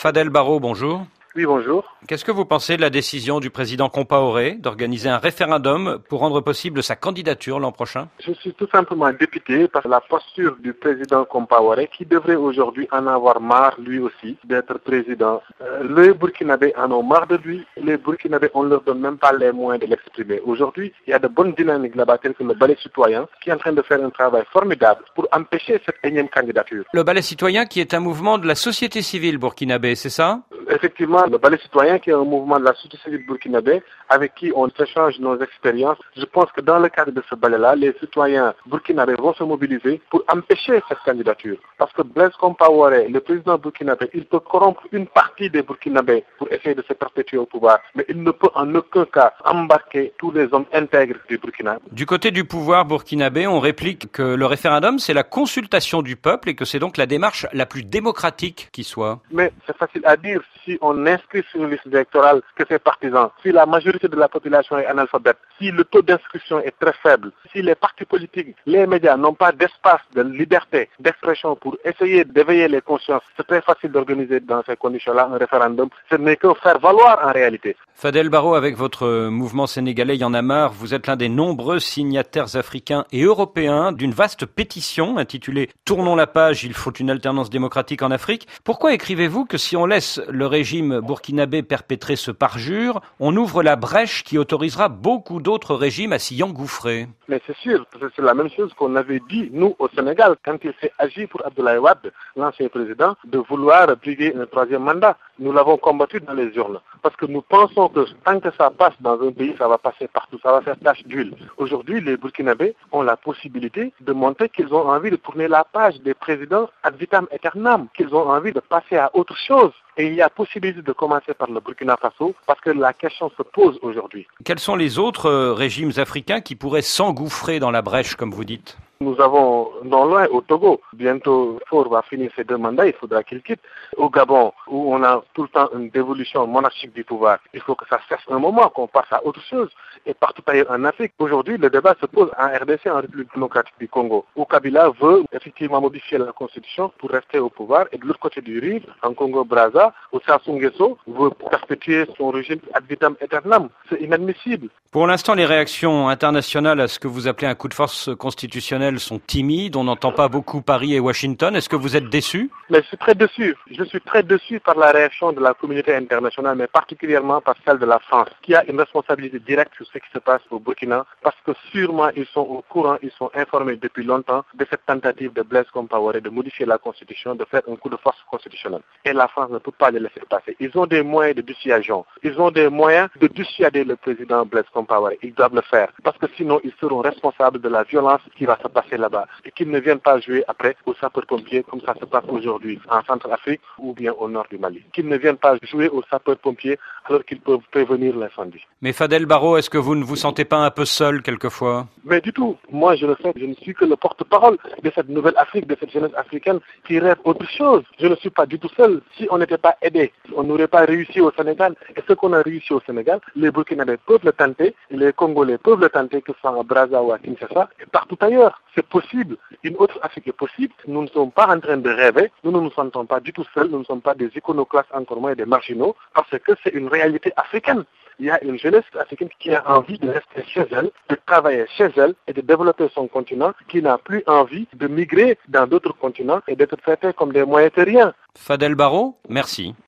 Fadel Barrault, bonjour. Oui, bonjour. Qu'est-ce que vous pensez de la décision du président Compaoré d'organiser un référendum pour rendre possible sa candidature l'an prochain? Je suis tout simplement dépité par la posture du président Compaoré qui devrait aujourd'hui en avoir marre lui aussi d'être président. Euh, les Burkinabés en ont marre de lui. Les Burkinabés, on ne leur donne même pas les moyens de l'exprimer. Aujourd'hui, il y a de bonnes dynamiques là-bas telles que le ballet citoyen qui est en train de faire un travail formidable pour empêcher cette énième candidature. Le ballet citoyen qui est un mouvement de la société civile burkinabé, c'est ça? Effectivement, le ballet citoyen, qui est un mouvement de la société civile burkinabé, avec qui on échange nos expériences, je pense que dans le cadre de ce ballet-là, les citoyens burkinabés vont se mobiliser pour empêcher cette candidature. Parce que Blaise Compaoré, le président burkinabé, il peut corrompre une partie des burkinabés pour essayer de se perpétuer au pouvoir, mais il ne peut en aucun cas embarquer tous les hommes intègres du Burkina. Du côté du pouvoir burkinabé, on réplique que le référendum, c'est la consultation du peuple et que c'est donc la démarche la plus démocratique qui soit. Mais c'est facile à dire si on inscrit sur une liste électorale que ses partisans, si la majorité de la population est analphabète, si le taux d'inscription est très faible, si les partis politiques, les médias n'ont pas d'espace de liberté d'expression pour essayer d'éveiller les consciences, c'est très facile d'organiser dans ces conditions-là un référendum. Ce n'est que faire valoir en réalité. Fadel Barrault, avec votre mouvement sénégalais Y en a marre, vous êtes l'un des nombreux signataires africains et européens d'une vaste pétition intitulée Tournons la page, il faut une alternance démocratique en Afrique. Pourquoi écrivez-vous que si on laisse le régime burkinabé perpétrer ce parjure, on ouvre la brèche qui autorisera beaucoup d'autres régimes à s'y engouffrer. Mais c'est sûr, c'est la même chose qu'on avait dit, nous, au Sénégal, quand il s'est agi pour Abdoulaye Wade, l'ancien président, de vouloir briguer un troisième mandat. Nous l'avons combattu dans les urnes. Parce que nous pensons que tant que ça passe dans un pays, ça va passer partout, ça va faire tache d'huile. Aujourd'hui, les Burkinabés ont la possibilité de montrer qu'ils ont envie de tourner la page des présidents ad vitam aeternam, qu'ils ont envie de passer à autre chose. Et il y a possibilité de commencer par le Burkina Faso parce que la question se pose aujourd'hui. Quels sont les autres euh, régimes africains qui pourraient s'engouffrer dans la brèche, comme vous dites? Nous avons non loin au Togo, bientôt Faure va finir ses deux mandats, il faudra qu'il quitte. Au Gabon, où on a tout le temps une dévolution monarchique du pouvoir, il faut que ça cesse un moment, qu'on passe à autre chose. Et partout ailleurs en Afrique, aujourd'hui, le débat se pose en RDC, en République démocratique du Congo, où Kabila veut effectivement modifier la constitution pour rester au pouvoir. Et de l'autre côté du rive, en Congo-Braza, où Sassou veut perpétuer son régime ad vitam aeternam. C'est inadmissible. Pour l'instant, les réactions internationales à ce que vous appelez un coup de force constitutionnel sont timides. On n'entend pas beaucoup Paris et Washington. Est-ce que vous êtes déçu Mais je suis très déçu. Je suis très déçu par la réaction de la communauté internationale, mais particulièrement par celle de la France, qui a une responsabilité directe sur ce qui se passe au Burkina, parce que sûrement ils sont au courant, ils sont informés depuis longtemps de cette tentative de Blaise Compaoré de modifier la constitution, de faire un coup de force constitutionnel. Et la France ne peut pas le laisser passer. Ils ont des moyens de dissuasion. Ils ont des moyens de dissuader le président Blaise Compaoré ils doivent le faire. Parce que sinon, ils seront responsables de la violence qui va se passer là-bas. Et qu'ils ne viennent pas jouer après aux sapeurs-pompiers comme ça se passe aujourd'hui en Centrafrique ou bien au nord du Mali. Qu'ils ne viennent pas jouer aux sapeurs-pompiers alors qu'ils peuvent prévenir l'incendie. Mais Fadel Barrault, est-ce que vous ne vous sentez pas un peu seul quelquefois? Mais du tout. Moi, je le sais. Je ne suis que le porte-parole de cette nouvelle Afrique, de cette jeunesse africaine qui rêve autre chose. Je ne suis pas du tout seul. Si on n'était pas aidé, on n'aurait pas réussi au Sénégal. Et ce qu'on a réussi au Sénégal, les Burkinabés peuvent le tenter les Congolais peuvent le tenter, que ce soit à Brazza ou à Kinshasa, et partout ailleurs. C'est possible. Une autre Afrique est possible. Nous ne sommes pas en train de rêver. Nous ne nous sentons pas du tout seuls. Nous ne sommes pas des iconoclastes, encore moins des marginaux, parce que c'est une réalité africaine. Il y a une jeunesse africaine qui a envie de rester chez elle, de travailler chez elle et de développer son continent, qui n'a plus envie de migrer dans d'autres continents et d'être traité comme des moyens terriens. Fadel Barrault, merci.